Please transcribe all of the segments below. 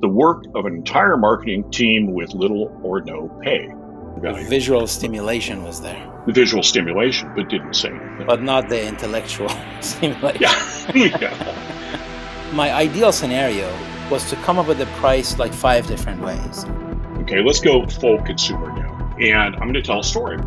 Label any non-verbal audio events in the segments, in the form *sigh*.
the work of an entire marketing team with little or no pay. The visual stimulation was there. The visual stimulation, but didn't say anything. But not the intellectual *laughs* stimulation. Yeah. yeah. *laughs* My ideal scenario was to come up with a price like five different ways. Okay, let's go full consumer now. And I'm going to tell a story.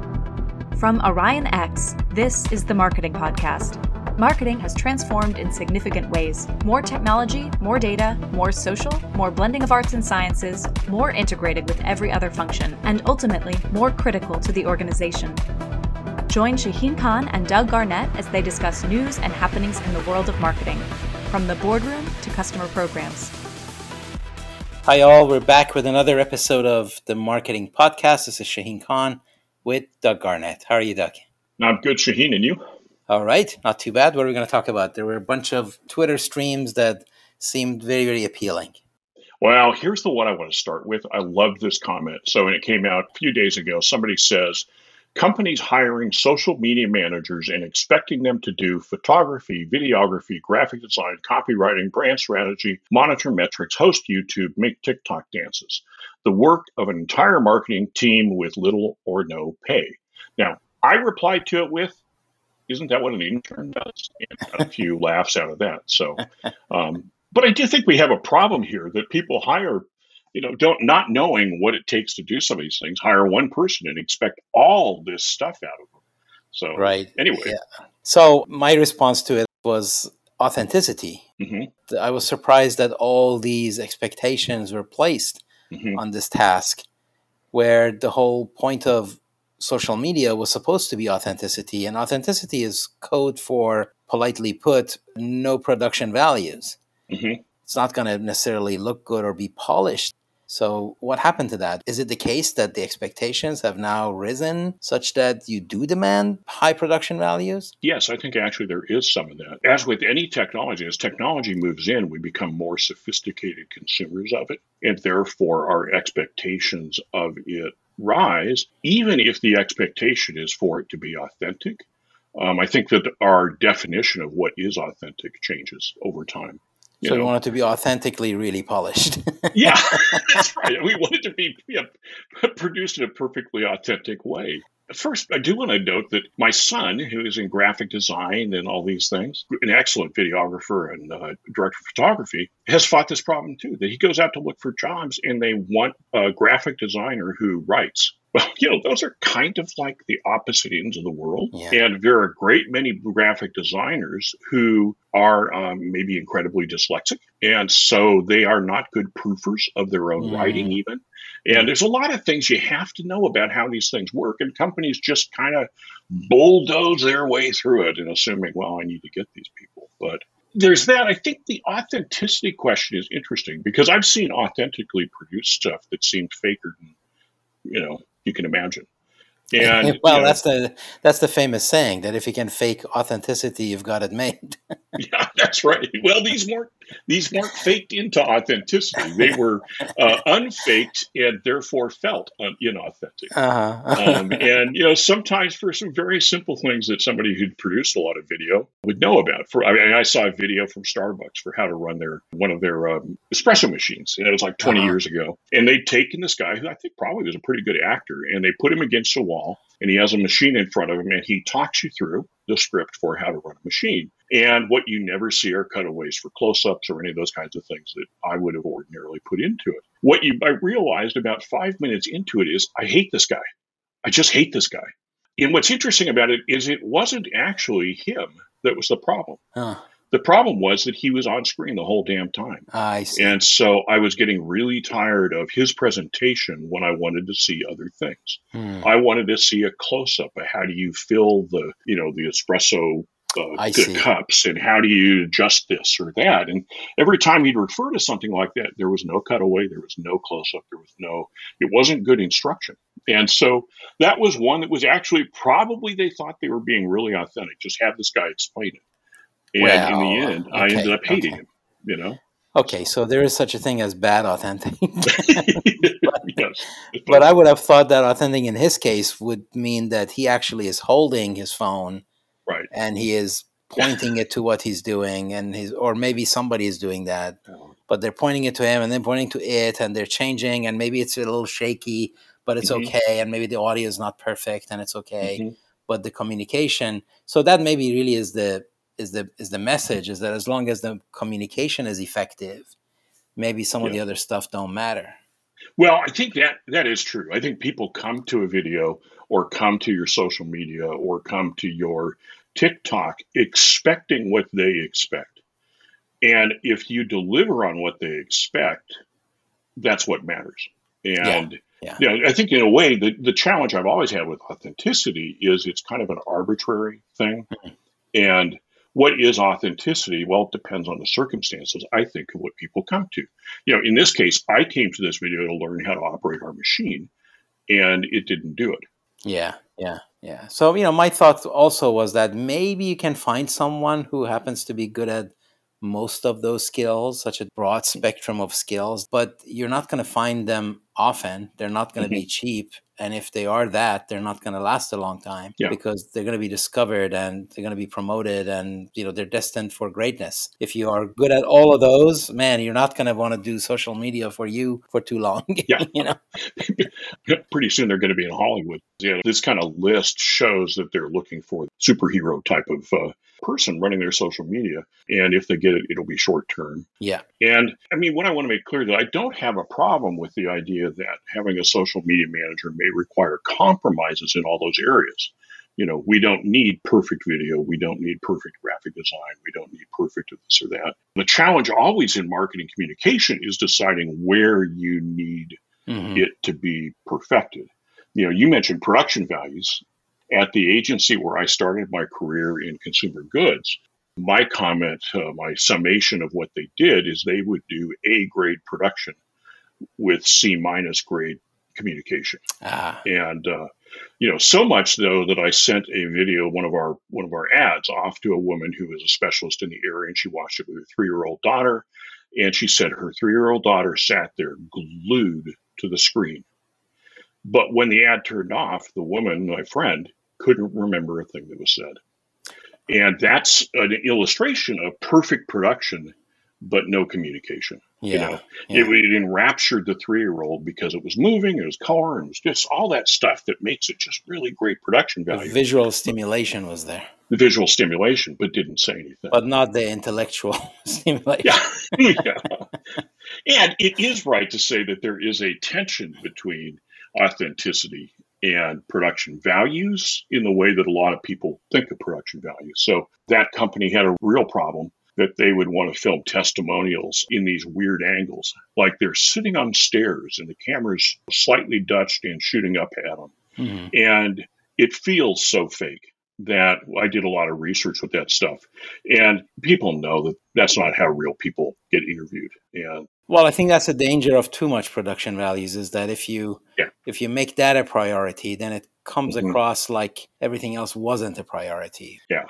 From OrionX, this is the Marketing Podcast. Marketing has transformed in significant ways. More technology, more data, more social, more blending of arts and sciences, more integrated with every other function, and ultimately more critical to the organization. Join Shaheen Khan and Doug Garnett as they discuss news and happenings in the world of marketing, from the boardroom to customer programs. Hi, all. We're back with another episode of the Marketing Podcast. This is Shaheen Khan with Doug Garnett. How are you, Doug? I'm good, Shaheen, and you? All right, not too bad. What are we going to talk about? There were a bunch of Twitter streams that seemed very, very appealing. Well, here's the one I want to start with. I love this comment. So, when it came out a few days ago, somebody says, companies hiring social media managers and expecting them to do photography, videography, graphic design, copywriting, brand strategy, monitor metrics, host YouTube, make TikTok dances. The work of an entire marketing team with little or no pay. Now, I replied to it with, isn't that what an intern does? And got a few *laughs* laughs out of that. So, um, but I do think we have a problem here that people hire you know, don't not knowing what it takes to do some of these things, hire one person and expect all this stuff out of them. So, right. Anyway, yeah. So my response to it was authenticity. Mm-hmm. I was surprised that all these expectations were placed mm-hmm. on this task, where the whole point of social media was supposed to be authenticity, and authenticity is code for, politely put, no production values. Mm-hmm. It's not going to necessarily look good or be polished. So, what happened to that? Is it the case that the expectations have now risen such that you do demand high production values? Yes, I think actually there is some of that. As with any technology, as technology moves in, we become more sophisticated consumers of it, and therefore our expectations of it rise, even if the expectation is for it to be authentic. Um, I think that our definition of what is authentic changes over time. You so know. we want it to be authentically really polished. *laughs* yeah, *laughs* that's right. We want it to be yeah, *laughs* produced in a perfectly authentic way. First, I do want to note that my son, who is in graphic design and all these things, an excellent videographer and uh, director of photography, has fought this problem too. That he goes out to look for jobs and they want a graphic designer who writes. Well, *laughs* you know, those are kind of like the opposite ends of the world. Yeah. And there are a great many graphic designers who are um, maybe incredibly dyslexic. And so they are not good proofers of their own mm. writing, even. And there's a lot of things you have to know about how these things work. And companies just kind of bulldoze their way through it and assuming, well, I need to get these people. But there's that. I think the authenticity question is interesting because I've seen authentically produced stuff that seemed faker than, you know, you can imagine. And *laughs* well, you know, that's the that's the famous saying that if you can fake authenticity, you've got it made. *laughs* yeah, that's right. Well, these weren't these weren't faked into authenticity. They were uh, unfaked and therefore felt un- inauthentic. Uh-huh. um, *laughs* and you know, sometimes for some very simple things that somebody who'd produced a lot of video would know about. For I mean, I saw a video from Starbucks for how to run their one of their um, espresso machines, and it was like 20 Uh-huh. years ago. And they'd taken this guy who I think probably was a pretty good actor, and they put him against a wall, and he has a machine in front of him, and he talks you through the script for how to run a machine. And what you never see are cutaways for close ups or any of those kinds of things that I would have ordinarily put into it. What you I realized about five minutes into it is I hate this guy. I just hate this guy. And what's interesting about it is it wasn't actually him that was the problem. Huh. The problem was that he was on screen the whole damn time. I see. And so I was getting really tired of his presentation when I wanted to see other things. Hmm. I wanted to see a close up of how do you fill the, you know, the espresso uh, the cups and how do you adjust this or that. And every time he'd refer to something like that, there was no cutaway, there was no close up, there was no, it wasn't good instruction. And so that was one that was actually probably they thought they were being really authentic. Just have this guy explain it. And in the Well, end, I ended up hating okay. him, you know? Okay, so there is such a thing as bad authentic. *laughs* *laughs* yes. but I would have thought that authentic in his case would mean that he actually is holding his phone right. and he is pointing it to what he's doing and his or maybe somebody is doing that. but they're pointing it to him and then pointing to it and they're changing and maybe it's a little shaky, but it's mm-hmm. okay. And maybe the audio is not perfect and it's okay. Mm-hmm. But the communication, so that maybe really is the is the is the message is that as long as the communication is effective, maybe some yeah. of the other stuff don't matter. Well, I think that that is true. I think people come to a video or come to your social media or come to your TikTok expecting what they expect. And if you deliver on what they expect, that's what matters. And yeah. Yeah. You know, I think in a way the, the challenge I've always had with authenticity is it's kind of an arbitrary thing. Mm-hmm. And what is authenticity? Well, it depends on the circumstances, I think, of what people come to. You know, in this case, I came to this video to learn how to operate our machine, and it didn't do it. Yeah, yeah, yeah. So, you know, my thought also was that maybe you can find someone who happens to be good at most of those skills, such a broad *laughs* spectrum of skills, but you're not going to find them often. They're not going to mm-hmm. be cheap. And if they are that, they're not going to last a long time yeah. because they're going to be discovered and they're going to be promoted and you know they're destined for greatness. If you are good at all of those, man, you're not going to want to do social media for you for too long. *laughs* Yeah, you know. *laughs* Pretty soon they're going to be in Hollywood. Yeah, this kind of list shows that they're looking for superhero type of uh, person running their social media. And if they get it, it'll be short term. Yeah. And I mean, what I want to make clear that I don't have a problem with the idea that having a social media manager may require compromises in all those areas. You know, we don't need perfect video. We don't need perfect graphic design. We don't need perfect this or that. The challenge always in marketing communication is deciding where you need mm-hmm. it to be perfected. You know, you mentioned production values at the agency where I started my career in consumer goods, my comment, uh, my summation of what they did is they would do A grade production with C minus grade communication. Ah. And, uh, you know, so much though that I sent a video, one of our one of our ads, off to a woman who is a specialist in the area, and she watched it with her three year old daughter, and she said her three year old daughter sat there glued to the screen. But when the ad turned off, the woman, my friend, couldn't remember a thing that was said. And that's an illustration of perfect production, but no communication. Yeah, you know, yeah. it, it, enraptured the three year old because it was moving, it was color, and it was just all that stuff that makes it just really great production value. The visual stimulation was there. The visual stimulation, but didn't say anything. But not the intellectual *laughs* stimulation. Yeah. *laughs* *laughs* yeah. And it is right to say that there is a tension between authenticity and production values in the way that a lot of people think of production values. So that company had a real problem that they would want to film testimonials in these weird angles, like they're sitting on stairs and the camera's slightly dutched and shooting up at them. Mm-hmm. And it feels so fake that I did a lot of research with that stuff. And people know that that's not how real people get interviewed. And well, I think that's a danger of too much production values is that if you yeah. if you make that a priority, then it comes mm-hmm. across like everything else wasn't a priority. Yeah.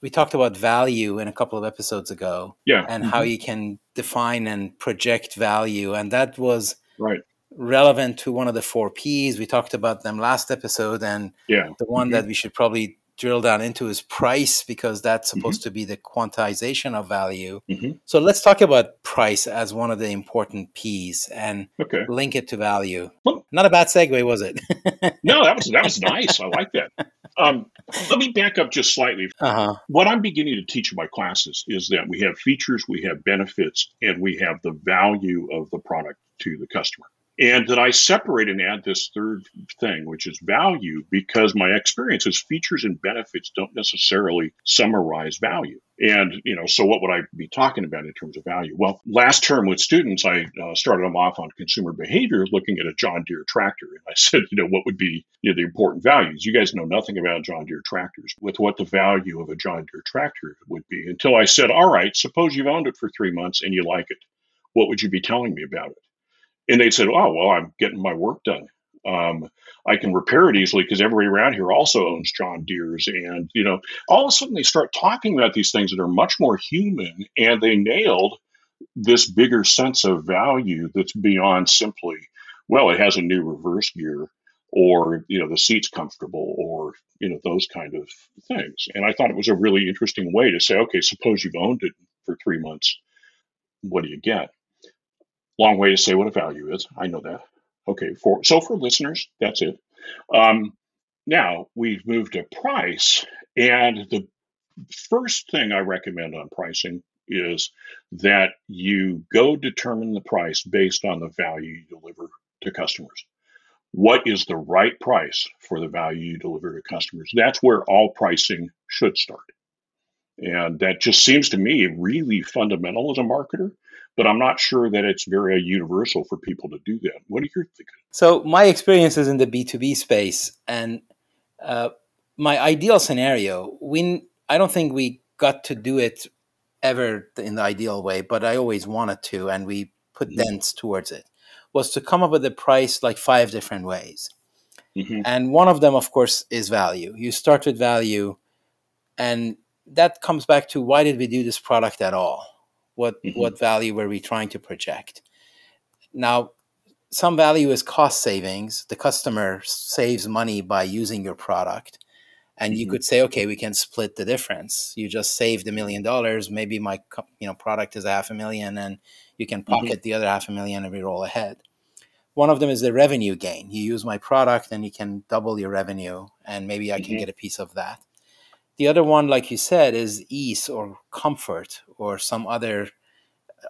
We talked about value in a couple of episodes ago. Yeah. And mm-hmm. how you can define and project value. And that was right relevant to one of the four P's. We talked about them last episode and yeah. the one mm-hmm. that we should probably drill down into is price because that's mm-hmm. supposed mm-hmm. to be the quantization of value. Mm-hmm. So let's talk about price as one of the important P's and okay. link it to value. Well, Not a bad segue, was it? *laughs* no, that was that was nice. I like that. Um, let me back up just slightly. Uh-huh. What I'm beginning to teach in my classes is that we have features, we have benefits, and we have the value of the product to the customer and that I separate and add this third thing, which is value, because my experience is features and benefits don't necessarily summarize value. And, you know, so what would I be talking about in terms of value? Well, last term with students, I uh, started them off on consumer behavior looking at a John Deere tractor. And I *laughs* said, you know, what would be you know, the important values? You guys know nothing about John Deere tractors with what the value of a John Deere tractor would be until I said, all right, suppose you've owned it for three months and you like it. What would you be telling me about it? And they'd said, "Oh, well, I'm getting my work done. Um, I can repair it easily because everybody around here also owns John Deere's." And you know, all of a sudden they start talking about these things that are much more human, and they nailed this bigger sense of value that's beyond simply, well, it has a new reverse gear, or you know, the seat's comfortable, or you know, those kind of things. And I thought it was a really interesting way to say, okay, suppose you've owned it for three months, what do you get? Long way to say what a value is. I know that. Okay, for so for listeners, that's it. Um, now we've moved to price, and the first thing I recommend on pricing is that you go determine the price based on the value you deliver to customers. What is the right price for the value you deliver to customers? That's where all pricing should start. And that just seems to me really fundamental as a marketer, but I'm not sure that it's very universal for people to do that. What are you thinking? So, my experience is in the B2B space, and uh, my ideal scenario, we, I don't think we got to do it ever in the ideal way, but I always wanted to, and we put mm-hmm. dents towards it, was to come up with a price like five different ways. Mm-hmm. And one of them, of course, is value. You start with value, and that comes back to why did we do this product at all? What mm-hmm. what value were we trying to project? Now, some value is cost savings. The customer saves money by using your product. And mm-hmm. you could say, okay, we can split the difference. You just saved a million dollars. Maybe my you know product is a half a million, and you can mm-hmm. pocket mm-hmm. the other half a million and we roll ahead. One of them is the revenue gain. You use my product, and you can double your revenue, and maybe I can mm-hmm. get a piece of that. The other one, like you said, is ease or comfort or some other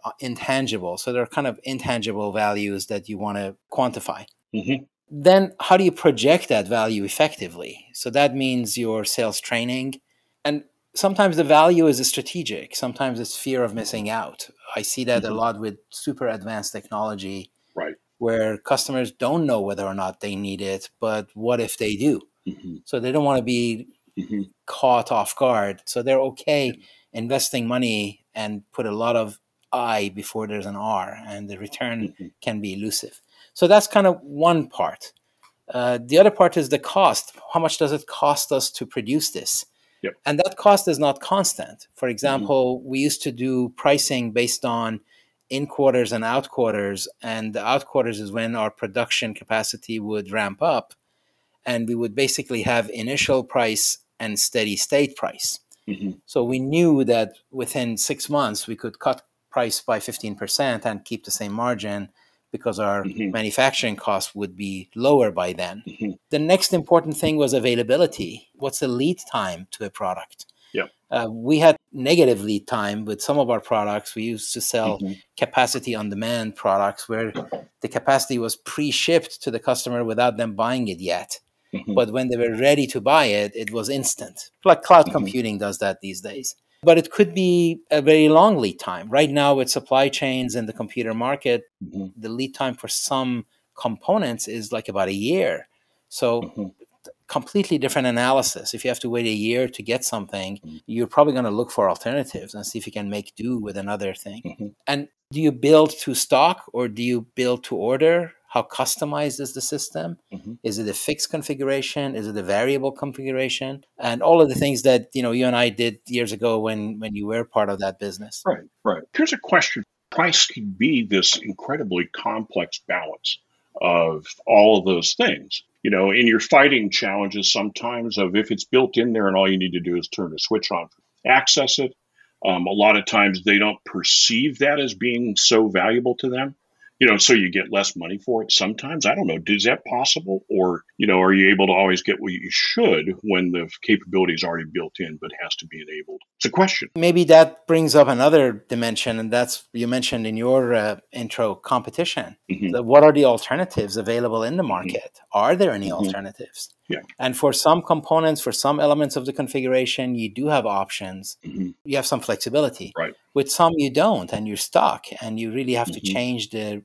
uh, intangible. So there are kind of intangible values that you want to quantify. Mm-hmm. Then, how do you project that value effectively? So that means your sales training. And sometimes the value is strategic, sometimes it's fear of missing out. I see that mm-hmm. a lot with super advanced technology. Right. Where customers don't know whether or not they need it, but what if they do? Mm-hmm. So they don't want to be mm-hmm. caught off guard. So they're okay investing money and put a lot of I before there's an R, and the return mm-hmm. can be elusive. So that's kind of one part. Uh, the other part is the cost. How much does it cost us to produce this? Yep. And that cost is not constant. For mm-hmm. example, mm-hmm. we used to do pricing based on in quarters and out quarters, and the out quarters is when our production capacity would ramp up, and we would basically have initial price and steady state price. Mm-hmm. So we knew that within six months we could cut price by 15% and keep the same margin because our mm-hmm. manufacturing costs would be lower by then. Mm-hmm. The next important thing was availability. What's the lead time to a product? Yeah. Uh, we had negative lead time with some of our products. We used to sell mm-hmm. capacity on demand products where the capacity was pre shipped to the customer without them buying it yet. Mm-hmm. But when they were ready to buy it, it was instant. Like cloud mm-hmm. computing does that these days. But it could be a very long lead time. Right now, with supply chains and the computer market, mm-hmm. the lead time for some components is like about a year. So, mm-hmm. completely different analysis. If you have to wait a year to get something, mm-hmm. you're probably going to look for alternatives and see if you can make do with another thing. Mm-hmm. And do you build to stock or do you build to order? How customized is the system? Mm-hmm. is it a fixed configuration? Is it a variable configuration? And all of the things that you know you and i did years ago when when you were part of that business. Right right. Here's a question. Price can be this incredibly complex balance of all of those things. You know and you're fighting challenges sometimes of if it's built in there and all you need to do is turn a switch on access it um, a lot of times they don't perceive that as being so valuable to them you know, so you get less money for it sometimes. I don't know. Is that possible? Or, you know, are you able to always get what you should when the capability is already built in but has to be enabled? It's a question. Maybe that brings up another dimension, and that's you mentioned in your uh, intro competition. Mm-hmm. What are the alternatives available in the mm-hmm. market? Mm-hmm. Are there any mm-hmm. alternatives? Yeah. And for some components, for some elements of the configuration, you do have options. Mm-hmm. You have some flexibility. Right. With some, you don't, and you're stuck, and you really have to mm-hmm. change the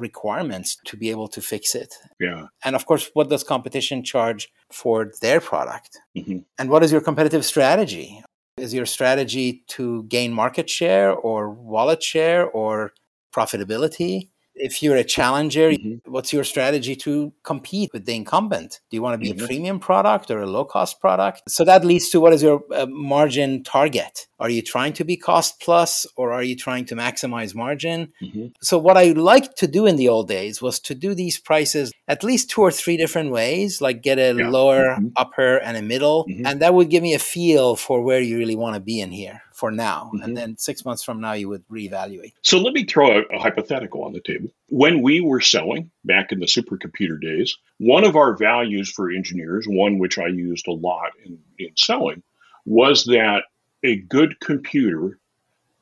requirements to be able to fix it. Yeah. And of course, what does competition charge for their product? Mm-hmm. And what is your competitive strategy? Is your strategy to gain market share or wallet share or profitability? If you're a challenger, mm-hmm. what's your strategy to compete with the incumbent? Do you want to be mm-hmm. a premium product or a low cost product? So that leads to what is your uh, margin target? Are you trying to be cost plus or are you trying to maximize margin? Mm-hmm. So, what I liked to do in the old days was to do these prices at least two or three different ways, like get a yeah. lower, mm-hmm. upper, and a middle. Mm-hmm. And that would give me a feel for where you really want to be in here for now. Mm-hmm. And then six months from now, you would reevaluate. So let me throw a, a, hypothetical on the table. When we were selling back in the supercomputer days, one of our values for engineers, one which I used a lot in, in selling, was that a good computer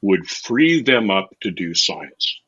would free them up to do science.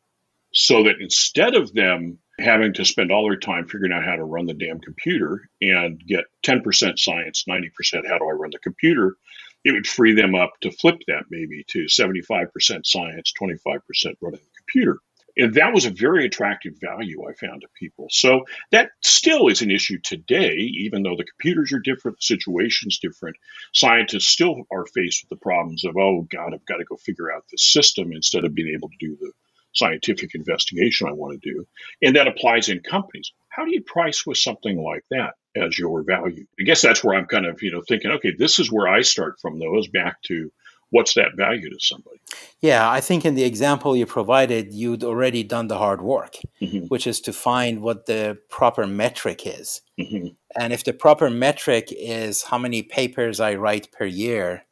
So that instead of them having to spend all their time figuring out how to run the damn computer and get 10% science, 90% how do I run the computer, it would free them up to flip that maybe to 75% science, 25% running the computer. And that was a very attractive value I found to people. So that still is an issue today, even though the computers are different, the situation's different. Scientists still are faced with the problems of, oh God, I've got to go figure out this system instead of being able to do the scientific investigation I want to do. And that applies in companies. How do you price with something like that as your value? I guess that's where I'm kind of, you know, thinking, okay, this is where I start from though, is back to what's that value to somebody? Yeah, I think in the example you provided, you'd already done the hard work, mm-hmm. which is to find what the proper metric is. Mm-hmm. And if the proper metric is how many papers I write per year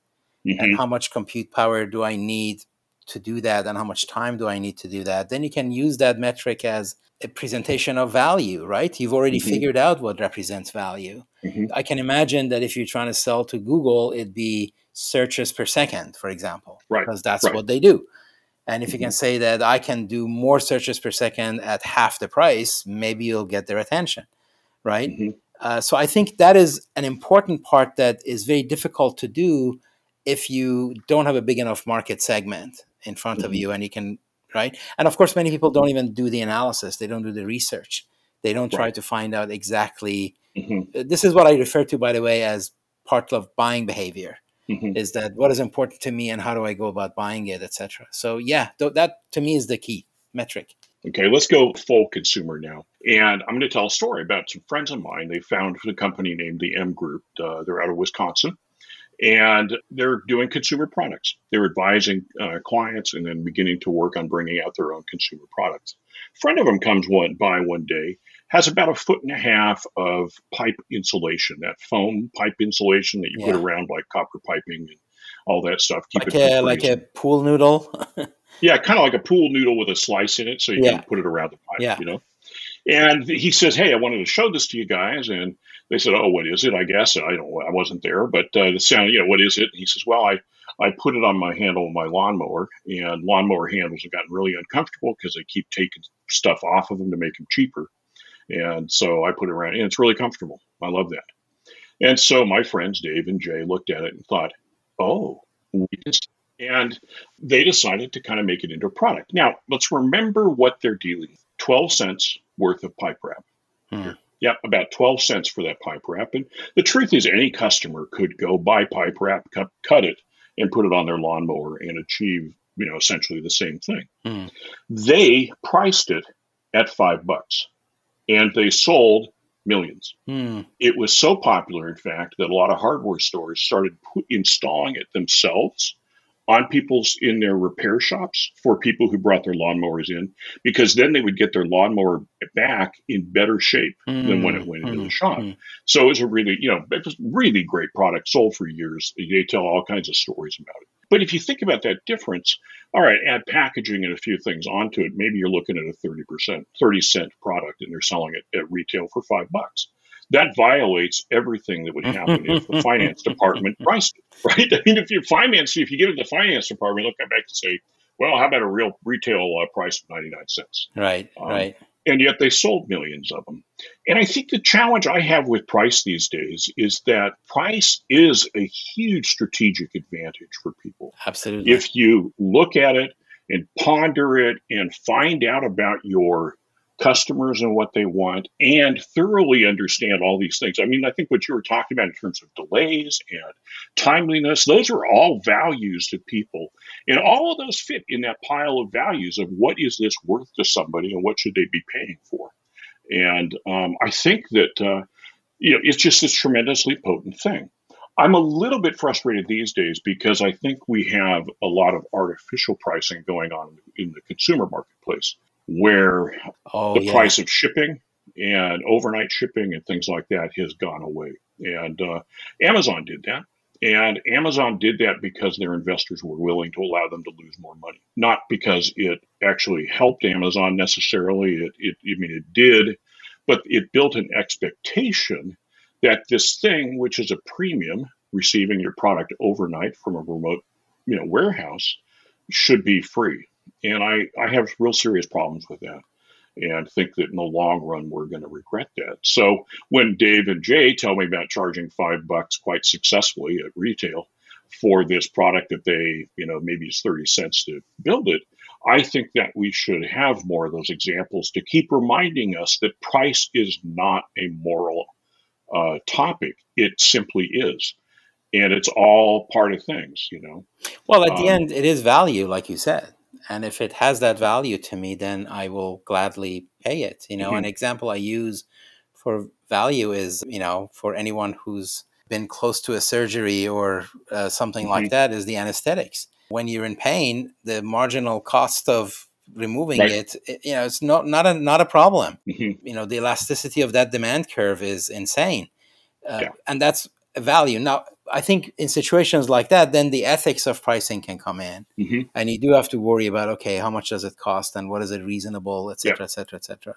mm-hmm. and how much compute power do I need to do that and how much time do I need to do that, then you can use that metric as a presentation of value, right? You've already mm-hmm. figured out what represents value. Mm-hmm. I can imagine that if you're trying to sell to Google, it'd be searches per second, for example, right? Because that's right. what they do. And if mm-hmm. you can mm-hmm. say that I can do more searches per second at half the price, maybe you'll get their attention, right? Mm-hmm. Uh, so I think that is an important part that is very difficult to do if you don't have a big enough market segment in front mm-hmm. of you and you can right? And of course many people don't even do the analysis. They don't do the research. They don't try right. to find out exactly mm-hmm. Uh, this is what i refer to by the way as part of buying behavior mm-hmm. is that what is important to me and how do i go about buying it etc so yeah th- that to me is the key metric. Okay let's go full consumer now. And i'm going to tell a story about some friends of mine they found a company named the m group uh, they're out of wisconsin and they're doing consumer products. They're advising uh, clients and then beginning to work on bringing out their own consumer products. A friend of them comes one by one day, has about a foot and a half of pipe insulation, that foam pipe insulation that you yeah. put around like copper piping and all that stuff. Keep like it a, like a pool noodle. *laughs* yeah, kind of like a pool noodle with a slice in it, so you yeah. can put it around the pipe. Yeah. You know. And he says, "Hey, I wanted to show this to you guys." And they said, "Oh, what is it?" I guess I don't. I wasn't there, but uh, the sound. You know, what is it? And he says, "Well, I I put it on my handle of my lawnmower, and lawnmower handles have gotten really uncomfortable because they keep taking stuff off of them to make them cheaper. And so I put it around, and it's really comfortable. I love that. And so my friends Dave and Jay looked at it and thought, "Oh, we can." And they decided to kind of make it into a product. Now, let's remember what they're dealing with. 12 cents worth of pipe wrap. Hmm. Yeah, about 12 cents for that pipe wrap. And the truth is, any customer could go buy pipe wrap, cut, cut it, and put it on their lawnmower and achieve, you know, essentially the same thing. Mm. They priced it at five bucks and they sold millions. Mm. It was so popular, in fact, that a lot of hardware stores started installing it themselves on people's in their repair shops for people who brought their lawnmowers in because then they would get their lawnmower back in better shape mm, than when it went into mm, the shop. Mm. So it was a really, you know, it was really great product, sold for years. They tell all kinds of stories about it. But if you think about that difference, all right, add packaging and a few things onto it, maybe you're looking at a 30%, 30 cent product and they're selling it at retail for five bucks that violates everything that would happen if the *laughs* finance department priced it, right? *laughs* I mean, if you finance, if you give it to the finance department, look back and say, well, how about a real retail uh, price of 99 cents? Right, um, right. And yet they sold millions of them. And I think the challenge I have with price these days is that price is a huge strategic advantage for people. Absolutely. If you look at it and ponder it and find out about your customers and what they want and thoroughly understand all these things. I mean, I think what you were talking about in terms of delays and timeliness, those are all values to people. And all of those fit in that pile of values of what is this worth to somebody and what should they be paying for. And um, I think that, uh, you know, it's just this tremendously potent thing. I'm a little bit frustrated these days because I think we have a lot of artificial pricing going on in the consumer marketplace where oh, the yeah. price of shipping and overnight shipping and things like that has gone away. And uh, Amazon did that. And Amazon did that because their investors were willing to allow them to lose more money, not because it actually helped Amazon necessarily. It, it I mean, it did, but it built an expectation that this thing, which is a premium, receiving your product overnight from a remote, you know, warehouse, should be free. And I, I have real serious problems with that and think that in the long run we're going to regret that. So when Dave and Jay tell me about charging five bucks quite successfully at retail for this product that they, you know, maybe it's 30 cents to build it, I think that we should have more of those examples to keep reminding us that price is not a moral uh, topic. It simply is. And it's all part of things, you know. Well, at the um, end, it is value, like you said and if it has that value to me then i will gladly pay it you know mm-hmm. an example i use for value is you know for anyone who's been close to a surgery or uh, something mm-hmm. like that is the anesthetics when you're in pain the marginal cost of removing right. it, it, you know it's not not a not a problem mm-hmm. you know the elasticity of that demand curve is insane uh, yeah. and that's a value now I think in situations like that, then the ethics of pricing can come in, mm-hmm. and you do have to worry about okay, how much does it cost, and what is it reasonable, et cetera, et cetera, et cetera.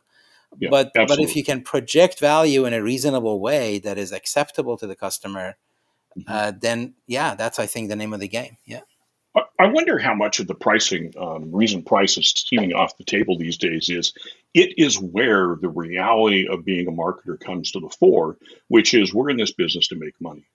Yeah, but absolutely. but if you can project value in a reasonable way that is acceptable to the customer, mm-hmm. uh, then yeah, that's I think the name of the game. Yeah. I wonder how much of the pricing um, reason price is seeming off the table these days is it is where the reality of being a marketer comes to the fore, which is we're in this business to make money.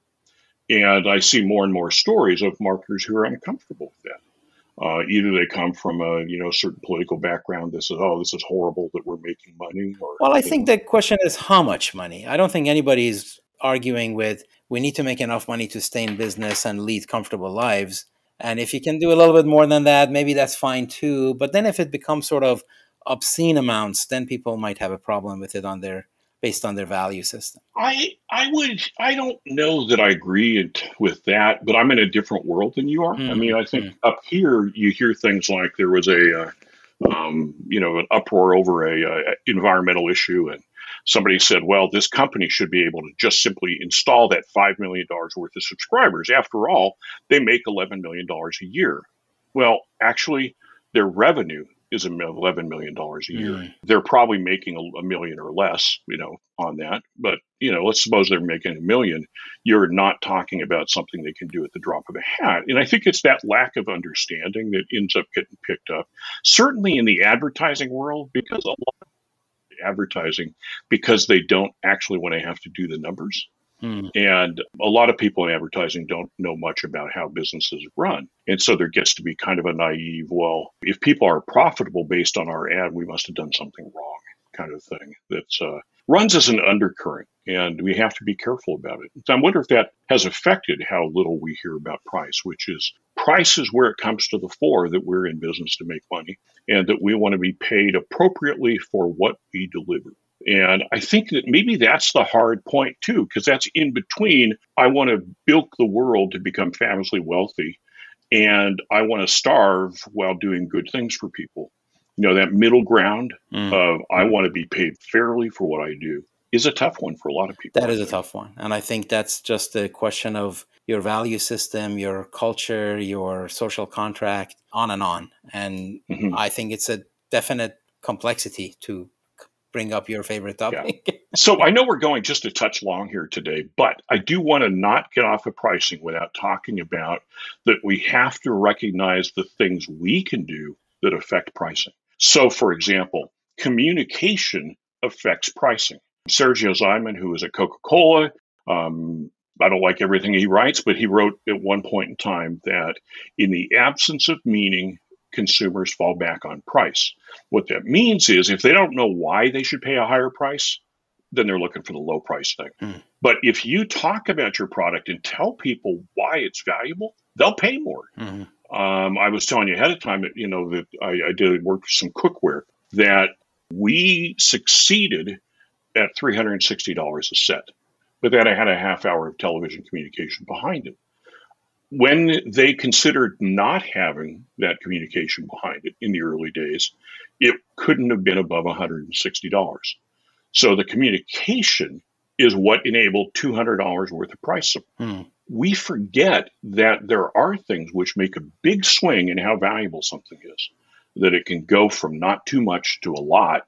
And I see more and more stories of marketers who are uncomfortable with that. Uh, either they come from a you know certain political background that says, "Oh, this is horrible that we're making money." Or, well, I think the question is how much money. I don't think anybody's arguing with we need to make enough money to stay in business and lead comfortable lives. And if you can do a little bit more than that, maybe that's fine too. But then if it becomes sort of obscene amounts, then people might have a problem with it on their based on their value system. I I would I don't know that I agree with that, but I'm in a different world than you are. Mm-hmm. I mean, I think mm-hmm. up here you hear things like there was a uh, um, you know an uproar over a, a environmental issue and somebody said, well, this company should be able to just simply install that $5 million worth of subscribers. After all, they make $11 million a year. Well, actually, their revenue is $11 million a year. Mm. They're probably making a, a, million or less, you know, on that. But, you know, let's suppose they're making a million. You're not talking about something they can do at the drop of a hat. And I think it's that lack of understanding that ends up getting picked up, certainly in the advertising world, because a lot of advertising, because they don't actually want to have to do the numbers. Hmm. And a lot of people in advertising don't know much about how businesses run. And so there gets to be kind of a naive, well, if people are profitable based on our ad, we must have done something wrong kind of thing that uh, runs as an undercurrent. And we have to be careful about it. I wonder if that has affected how little we hear about price, which is price is where it comes to the fore that we're in business to make money and that we want to be paid appropriately for what we deliver. And I think that maybe that's the hard point too, because that's in between. I want to bilk the world to become famously wealthy, and I want to starve while doing good things for people. You know, that middle ground mm. of I want to be paid fairly for what I do is a tough one for a lot of people. That is a tough one. And I think that's just a question of your value system, your culture, your social contract, on and on. And mm-hmm. I think it's a definite complexity to bring up your favorite topic. Yeah. *laughs* so I know we're going just a touch long here today, but I do want to not get off of pricing without talking about that we have to recognize the things we can do that affect pricing. So, for example, communication affects pricing. Sergio Zyman, who is at Coca Cola, um, I don't like everything he writes, but he wrote at one point in time that in the absence of meaning, consumers fall back on price. What that means is if they don't know why they should pay a higher price, then they're looking for the low price thing. Mm. But if you talk about your product and tell people why it's valuable, they'll pay more. Mm. Um, I was telling you ahead of time that you know that I, I did work with some cookware that we succeeded at three hundred and sixty dollars a set, but then I had a half hour of television communication behind it when they considered not having that communication behind it in the early days, it couldn't have been above $160. So the communication is what enabled $200 worth of price. Hmm. we forget that there are things which make a big swing in how valuable something is. That it can go from not too much to a lot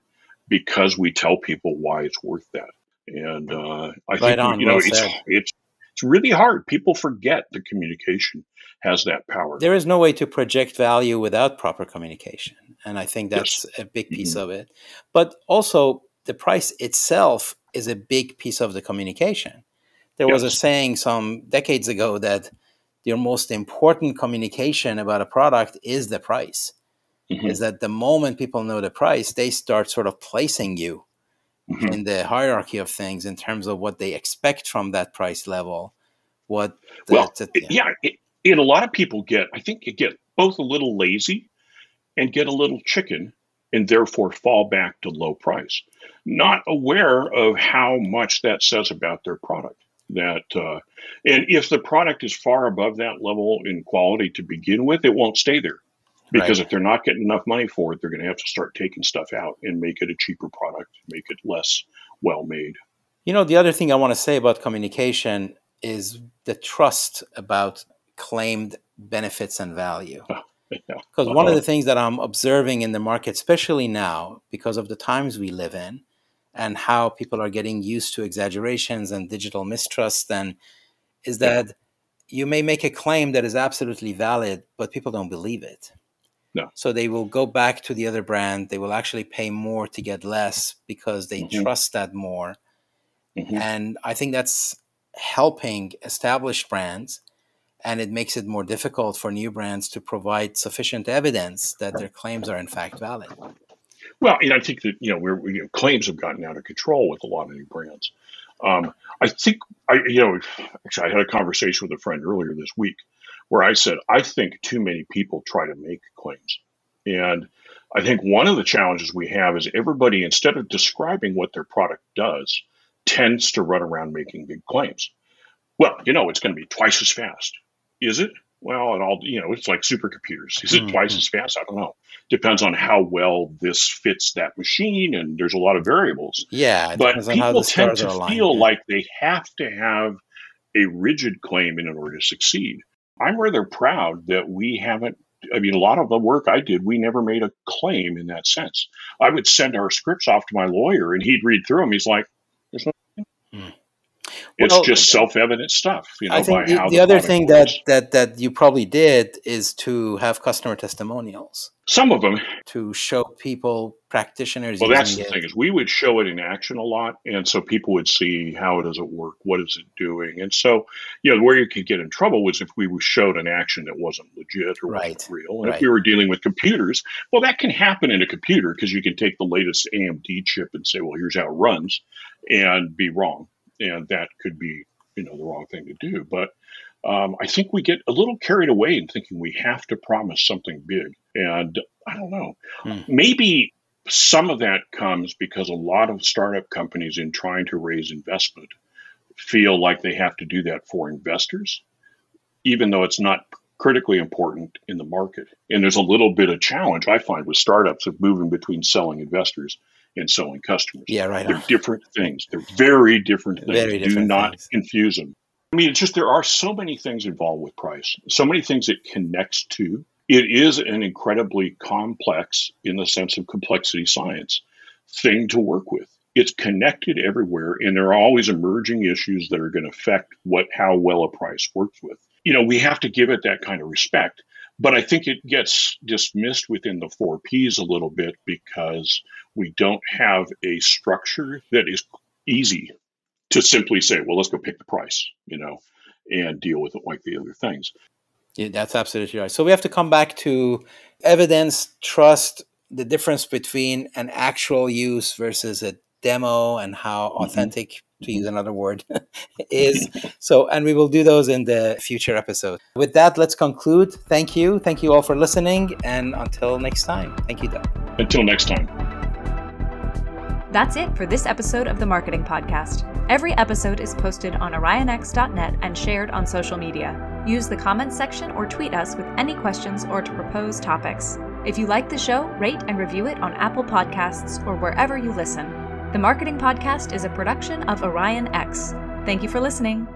because we tell people why it's worth that. And uh, I right think on, you know well it's it's it's really hard. People forget the communication has that power. There is no way to project value without proper communication, and I think that's yes. a big piece mm-hmm. of it. But also, the price itself is a big piece of the communication. There yes. was a saying some decades ago that your most important communication about a product is the price. Mm-hmm. Is that the moment people know the price, they start sort of placing you mm-hmm. in the hierarchy of things in terms of what they expect from that price level. What well, yeah, it, and a lot of people get, I think, you get both a little lazy and get a little chicken, and therefore fall back to low price, not aware of how much that says about their product. That uh, and if the product is far above that level in quality to begin with, it won't stay there because right. if they're not getting enough money for it, they're going to have to start taking stuff out and make it a cheaper product, make it less well made. You know, the other thing I want to say about communication is the trust about claimed benefits and value. Because *laughs* yeah. one of the things that I'm observing in the market, especially now, because of the times we live in and how people are getting used to exaggerations and digital mistrust, and is that yeah. you may make a claim that is absolutely valid, but people don't believe it. No. So they will go back to the other brand. They will actually pay more to get less because they mm-hmm. trust that more. Mm-hmm. And I think that's helping established brands and it makes it more difficult for new brands to provide sufficient evidence that their claims are in fact valid. Well, and I think that you know, we're, you know, claims have gotten out of control with a lot of new brands. Um, I think I, you know, actually, I had a conversation with a friend earlier this week where I said I think too many people try to make claims, and I think one of the challenges we have is everybody, instead of describing what their product does, tends to run around making big claims. Well, you know, it's going to be twice as fast. Is it? Well, it all you know, it's like supercomputers. Is it mm-hmm. twice as fast? I don't know. Depends on how well this fits that machine, and there's a lot of variables. Yeah, but people tend to feel like they have to have a rigid claim in order to succeed. I'm rather proud that we haven't. I mean, a lot of the work I did, we never made a claim in that sense. I would send our scripts off to my lawyer, and he'd read through them. He's like. It's well, just self-evident stuff, you know. I think the, the, the other thing that, that that you probably did is to have customer testimonials. Some of them to show people practitioners. Well, that's the it. thing is we would show it in action a lot, and so people would see how does it work, what is it doing, and so you know where you could get in trouble was if we were showed an action that wasn't legit or right. wasn't real, and right. if we were dealing with computers, well, that can happen in a computer because you can take the latest AMD chip and say, well, here's how it runs, and be wrong and that could be you know the wrong thing to do. But um, I think we get a little carried away in thinking we have to promise something big, and I don't know. Hmm. Maybe some of that comes because a lot of startup companies, in trying to raise investment, feel like they have to do that for investors, even though it's not critically important in the market. And there's a little bit of challenge I find with startups of moving between selling investors and selling customers. Yeah, right. They're on. different things. They're very different things. Very different Do not things. confuse them. I mean, it's just there are so many things involved with price, so many things it connects to. It is an incredibly complex, in the sense of complexity science, thing to work with. It's connected everywhere, and there are always emerging issues that are going to affect what how well a price works with. You know, we have to give it that kind of respect. But I think it gets dismissed within the four Ps a little bit because we don't have a structure that is easy to simply say, well, let's go pick the price, you know, and deal with it like the other things. Yeah, that's absolutely right. So we have to come back to evidence, trust, the difference between an actual use versus a demo and how mm-hmm. authentic mm-hmm. To use another word *laughs* is so and we will do those in the future episode with that let's conclude thank you thank you all for listening and until next time thank you doug until next time that's it for this episode of the Marketing Podcast. Every episode is posted on orionx.net and shared on social media. Use the comments section or tweet us with any questions or to propose topics. If you like the show, rate and review it on Apple Podcasts or wherever you listen. The Marketing Podcast is a production of OrionX. Thank you for listening.